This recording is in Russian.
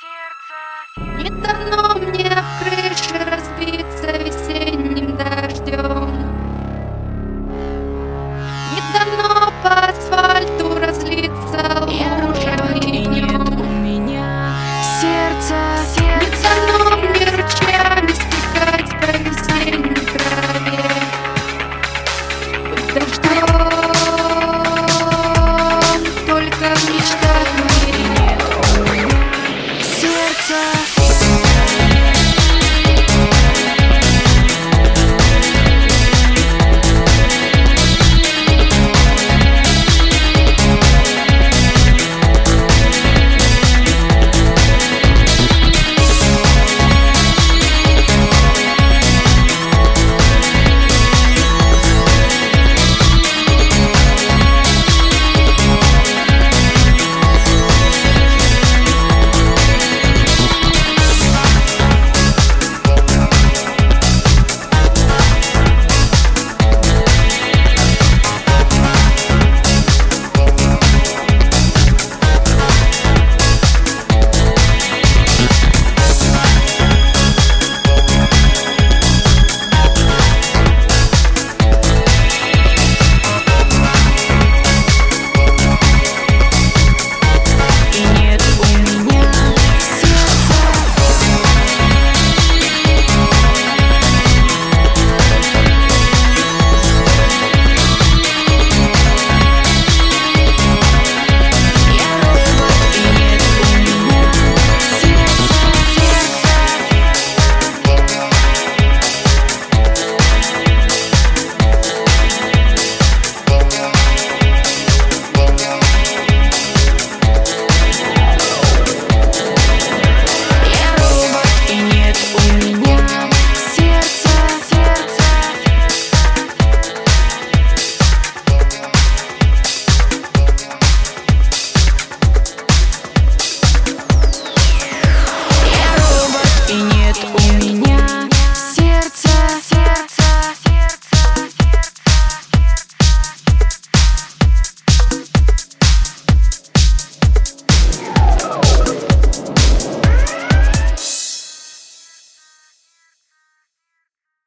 сердце, и дано мне в крышу.